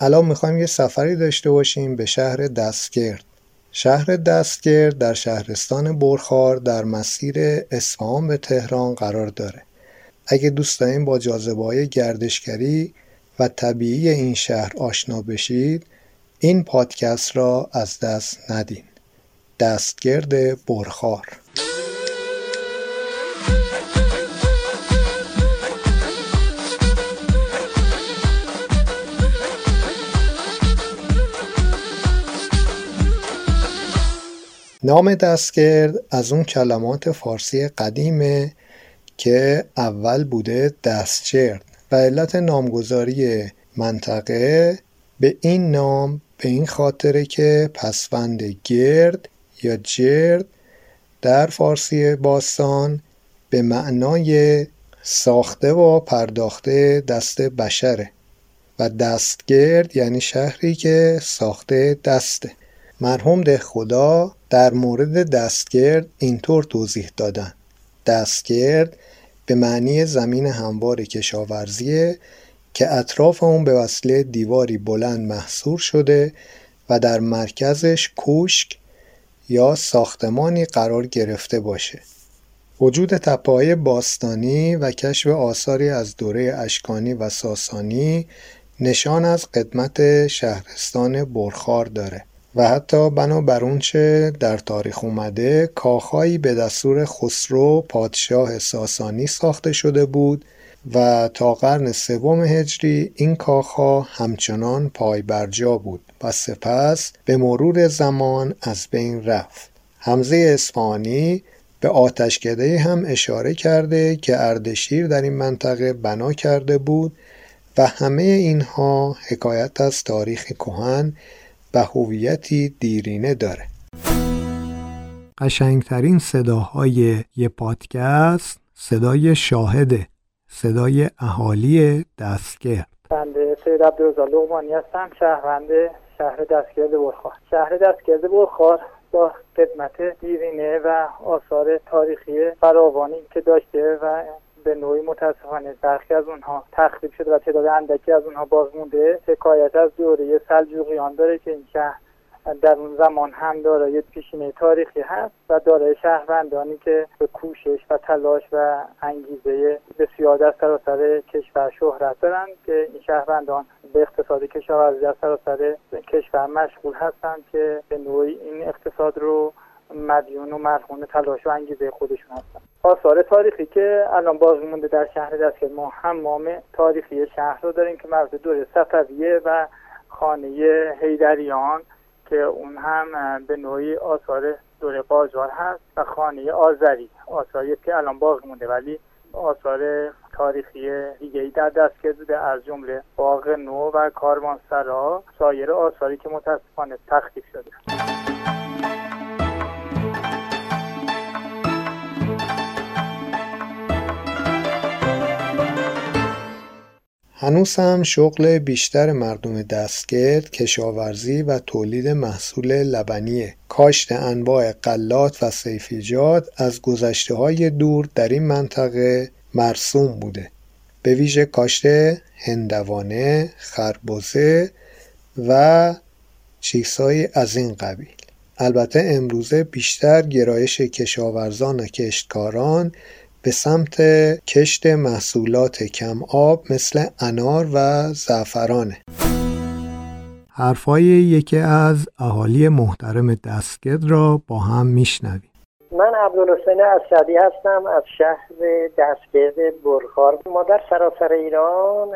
الان می‌خوایم یه سفری داشته باشیم به شهر دستگرد. شهر دستگرد در شهرستان برخار در مسیر اصفهان به تهران قرار داره. اگه دوست دارین با جاذبه گردشگری و طبیعی این شهر آشنا بشید این پادکست را از دست ندین. دستگرد برخار. نام دستگرد از اون کلمات فارسی قدیمه که اول بوده دستجرد و علت نامگذاری منطقه به این نام به این خاطره که پسوند گرد یا جرد در فارسی باستان به معنای ساخته و پرداخته دست بشره و دستگرد یعنی شهری که ساخته دسته. مرحوم ده خدا در مورد دستگرد اینطور توضیح دادن. دستگرد به معنی زمین هموار کشاورزیه که اطراف اون به وسیله دیواری بلند محصور شده و در مرکزش کوشک یا ساختمانی قرار گرفته باشه. وجود تپه‌های باستانی و کشف آثاری از دوره اشکانی و ساسانی نشان از قدمت شهرستان برخار داره. و حتی بنابر اونچه در تاریخ اومده کاخهایی به دستور خسرو پادشاه ساسانی ساخته شده بود و تا قرن سوم هجری این کاخها همچنان پای برجا بود و سپس به مرور زمان از بین رفت. حمزه اصفهانی به آتشکده هم اشاره کرده که اردشیر در این منطقه بنا کرده بود و همه اینها حکایت از تاریخ کهن و هویتی دیرینه داره. قشنگترین صداهای یه پادکست صدای شاهده صدای اهالی دستگرد. بنده سید عبدالرزا لغمانی هستم شهروند شهر دستگرد برخار شهر دستگرد برخار با خدمت دیرینه و آثار تاریخی فراوانی که داشته و به نوعی متاسفانه برخی از اونها تخریب شده و تعداد اندکی از اونها باز مونده. حکایت از دوره سلجوقیان داره که این شهر در اون زمان هم دارای پیشینه تاریخی هست و دارای شهروندانی که به کوشش و تلاش و انگیزه بسیار در سراسر کشور شهرت دارند که این شهروندان به اقتصاد کشاورزی در سراسر کشور مشغول هستند که به نوعی این اقتصاد رو مدیون و مرهون تلاش و انگیزه خودشون هستن. آثار تاریخی که الان باز مونده در شهر دست ما حمام تاریخی شهر رو داریم که مربوط دوره صفویه و خانه هیدریان که اون هم به نوعی آثار دوره قاجار هست و خانه آذری. آثاری که الان باقی مونده ولی آثار تاریخی دیگه در دست کرده از جمله باغ نو و کاروانسرا سایر آثاری که متاسفانه تخریب شده. هنوز هم شغل بیشتر مردم دستگرد کشاورزی و تولید محصول لبنیه. کاشت انواع قلات و سیفیجات از گذشته های دور در این منطقه مرسوم بوده. به ویژه کاشت هندوانه، خربزه و چیزهایی از این قبیل. البته امروزه بیشتر گرایش کشاورزان و کشتکاران به سمت کشت محصولات کم آب مثل انار و زعفرانه. حرفای یکی از اهالی محترم دستگرد را با هم میشنویم. من عبدالحسین اسدی هستم از شهر دستگرد برخار. ما در سراسر ایران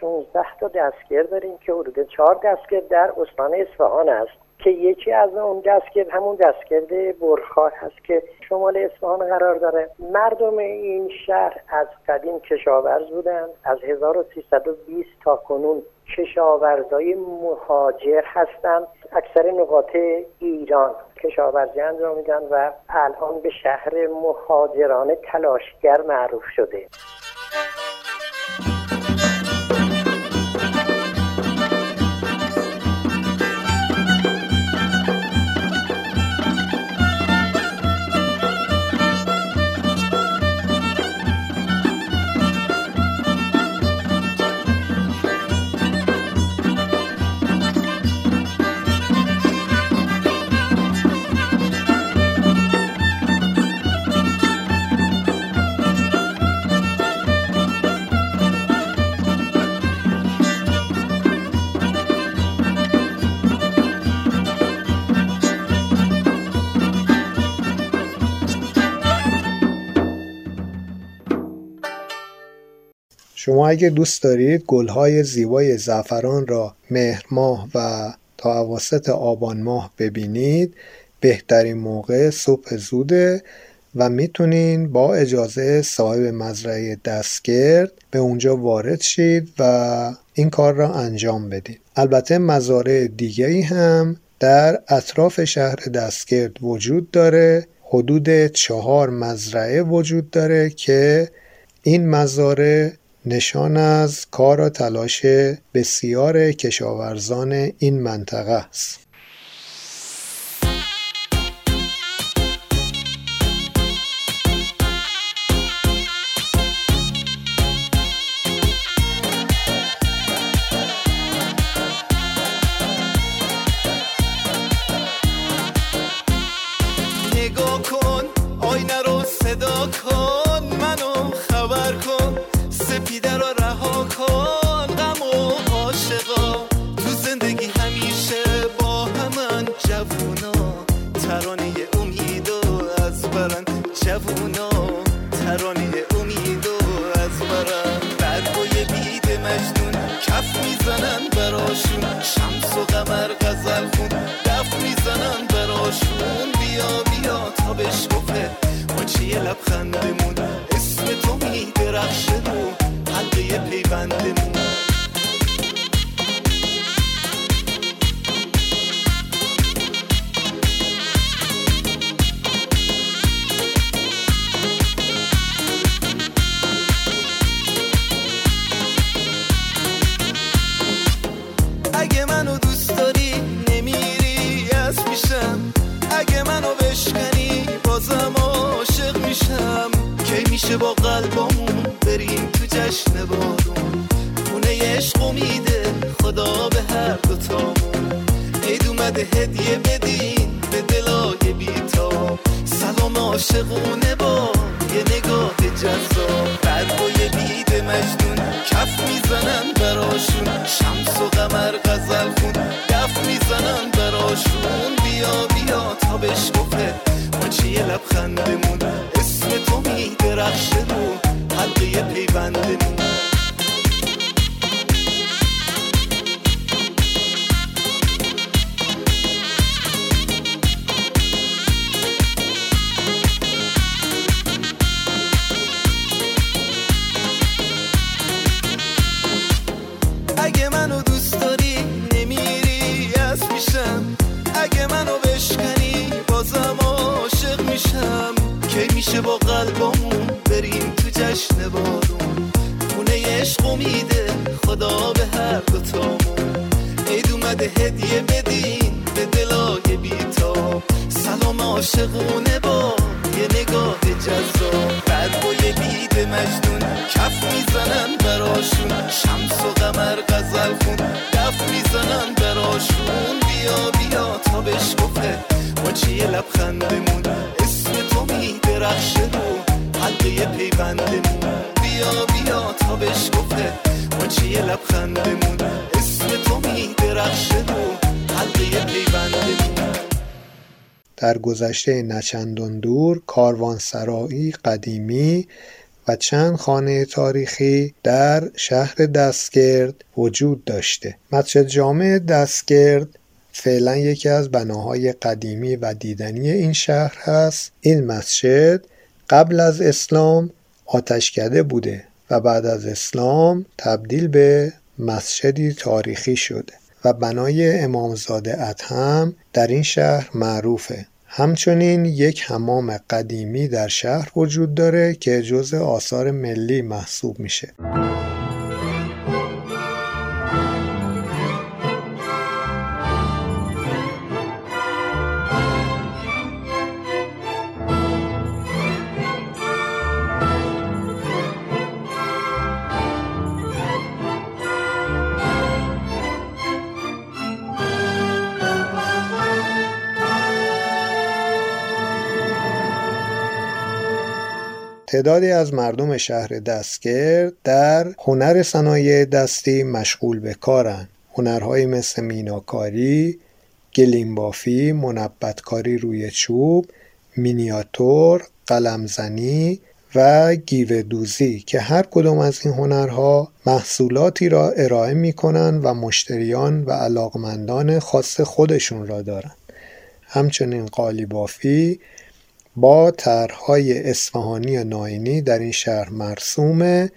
16 تا دستگرد داریم که حدود 4 دستگرد در استان اصفهان است. که یکی از اون دستگرد همون دستگرد برخار هست که شمال اصفهان قرار داره. مردم این شهر از قدیم کشاورز بودند. از 1320 تا کنون کشاورزای مهاجر هستند. اکثر نقاط ایران کشاورزی انجام میدن و الان به شهر مهاجران تلاشگر معروف شده. شما اگه دوست دارید گلهای زیبای زعفران را مهر ماه و تا اواسط آبان ماه ببینید بهترین موقع صبح زوده و می‌تونین با اجازه صاحب مزرعه دستگرد به اونجا وارد شید و این کار را انجام بدید. البته مزارع دیگری هم در اطراف شهر دستگرد وجود داره. حدود چهار مزرعه وجود داره که این مزارع نشان از کار و تلاش بسیار کشاورزان این منطقه است. جوونا ترانه امید از برن جوونا ترانه امید از برن برگوی بید مجنون کف می‌زنن براشون. شمس و قمر غزل خون. دف می‌زنن براشون. بیا بیا تا بهش گفته ماچی لبخندمون اسم تو میدرخشه و حلقه پیوندمون. عاشقونه با یه نگاه جذاب. قلبای بید مجنون کف می‌زنن براشون. شمس و قمر غزل خون. دف می‌زنن براشون. بیا بیا تا بهش گفه ما چیه لبخندمون؟ اسم تو میدرخشه رو حلقه پیوندمون. که میشه با قلبمون بریم تو جشن بارون؟ خونه عشق امیده خدا به هر دوتامون عید اومده هدیه بدین به دلای بیتا سلام عاشقونه با یه نگاه جذاب. بعد با یه مجد در گذشته نچندان دور کاروانسرایی قدیمی و چند خانه تاریخی در شهر دستگرد وجود داشته. مسجد جامع دستگرد فعلا یکی از بناهای قدیمی و دیدنی این شهر هست. این مسجد قبل از اسلام آتشکده بوده و بعد از اسلام تبدیل به مسجدی تاریخی شده. و بنای امامزاده ادهم در این شهر معروفه. همچنین یک حمام قدیمی در شهر وجود داره که جزء آثار ملی محسوب میشه. تعدادی از مردم شهر دستگرد در هنر صنایع دستی مشغول به کارن هنرهایی مثل میناکاری، گلیمبافی، منبتکاری روی چوب، مینیاتور، قلمزنی و گیوه دوزی که هر کدام از این هنرها محصولاتی را ارائه می کنند و مشتریان و علاقمندان خاص خودشون را دارند. همچنین قالیبافی با طرحهای اصفهانی ناینی در این شهر مرسومه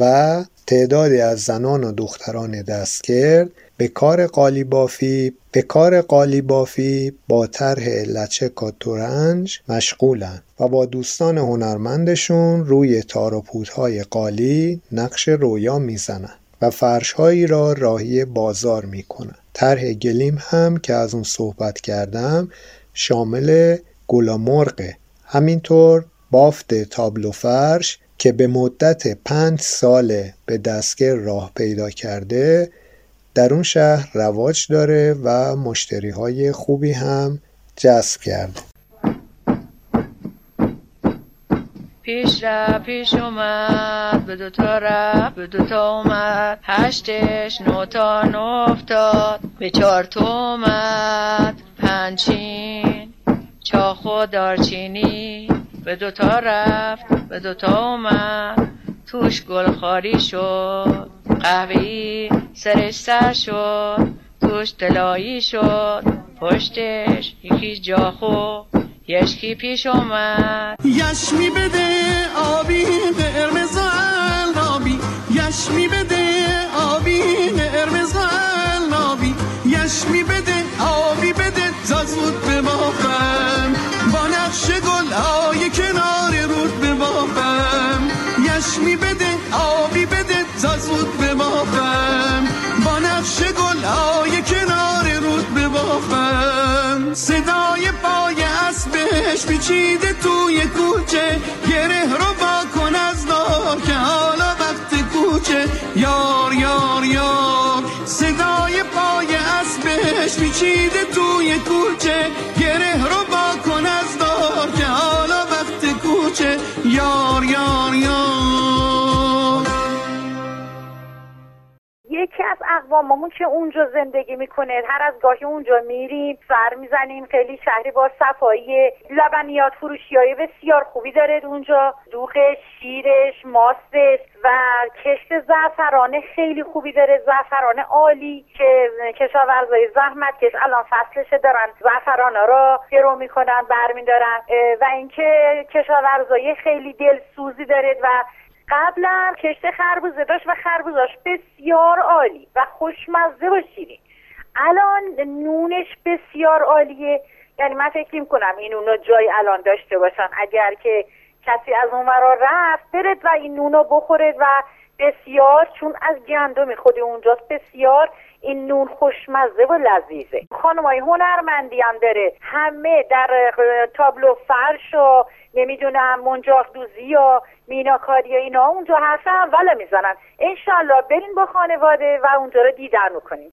و تعدادی از زنان و دختران دستگرد به کار قالیبافی به کار قالیبافی با طرح لچه کاتورنج مشغولند و با دوستان هنرمندشون روی تار و پودهای قالی نقش رویا می‌زنند و فرشهایی را راهی بازار می‌کنند. طرح گلیم هم که از اون صحبت کردم شامل گلامرغه همینطور بافت تابلو فرش که به مدت پنج سال به دستگاه راه پیدا کرده در اون شهر رواج داره و مشتری های خوبی هم جذب کرده. پیش را پیش اومد به دوتا رفت به دوتا اومد. هشتش نوتا نفتاد به چار تو اومد. پنچین چاخ و دارچینی به دوتا رفت به دوتا اومد. توش گل خاری شد قهوهی سرش سر شد. توش طلایی شد پشتش یکی جاخو یشکی پیش اومد. یشمی بده آبی قرمز آبی یشمی بده آبی قرمز آبی یشمی بده بده زود به بافم با نقش گل آی کنار رود به بافم یشمی بده آبی بده زود به بافم با نقش گل آی کنار رود به بافم صدای پای اسبش پیچیده توی کوچه. گره رو با کن از دار که حالا وقت کوچه. یار یار. اسبش پیچیده توی کوچه گره یکی از اقواممون که اونجا زندگی می‌کنه. هر از گاهی اونجا میریم سر می‌زنیم. خیلی شهری با صفایی لبنیات فروشی های بسیار خوبی داره اونجا. دوغش شیرش ماستش و کشت زعفران خیلی خوبی داره. زعفران عالی که کشاورزای زحمت کش الان فصلش دارن زعفران را گرو می‌کنن برمیدارن. و اینکه کشاورزای خیلی دلسوزی داره و قبلا کشت خربوزه داشت و خربوزاش بسیار عالی و خوشمزه و شیرین. الان نونش بسیار عالیه. یعنی من فکر کنم این نونو جای الان داشته باشن. اگر که کسی از اون ورا رفت برد و این نونو بخورد و بسیار چون از گندم خود اونجاست بسیار این نون خوشمزه و لذیذه. خانمای هنرمندی هم داره. همه در تابلو فرش و نمی‌دونم منجاق دوزی و میناکاری و اینا اونجا حرف اول می‌زنن. انشالله برین با خانواده و اونجا رو دیدن می‌کنیم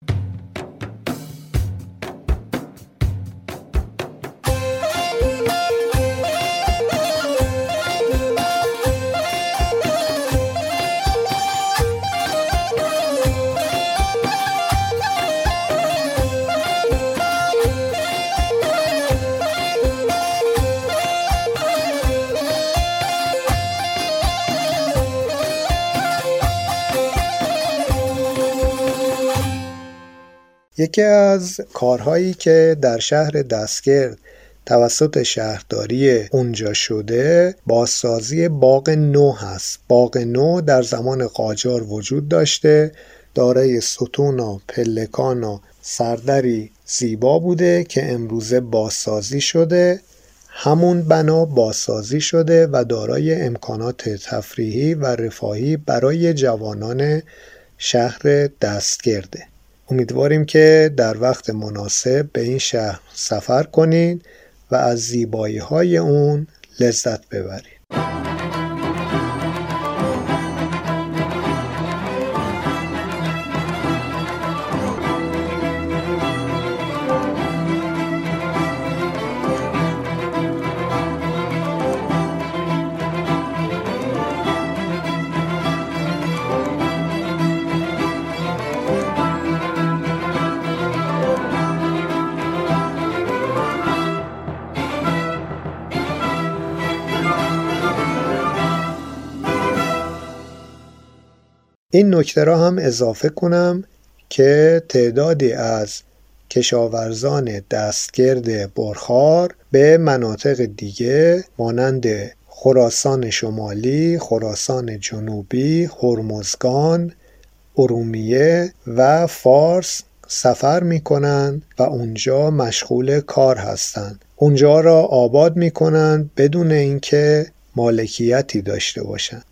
یکی از کارهایی که در شهر دستگرد توسط شهرداری اونجا شده بازسازی باغ نو هست. باغ نو در زمان قاجار وجود داشته. دارای ستون و پلکان و سردری زیبا بوده که امروزه بازسازی شده. همون بنا بازسازی شده و دارای امکانات تفریحی و رفاهی برای جوانان شهر دستگرده. امیدواریم که در وقت مناسب به این شهر سفر کنید و از زیبایی های اون لذت ببرید. این نکته را هم اضافه کنم که تعدادی از کشاورزان دستگرد برخار به مناطق دیگه مانند خراسان شمالی، خراسان جنوبی، هرمزگان، ارومیه و فارس سفر می کنند و اونجا مشغول کار هستند. اونجا را آباد می کنند بدون اینکه مالکیتی داشته باشند.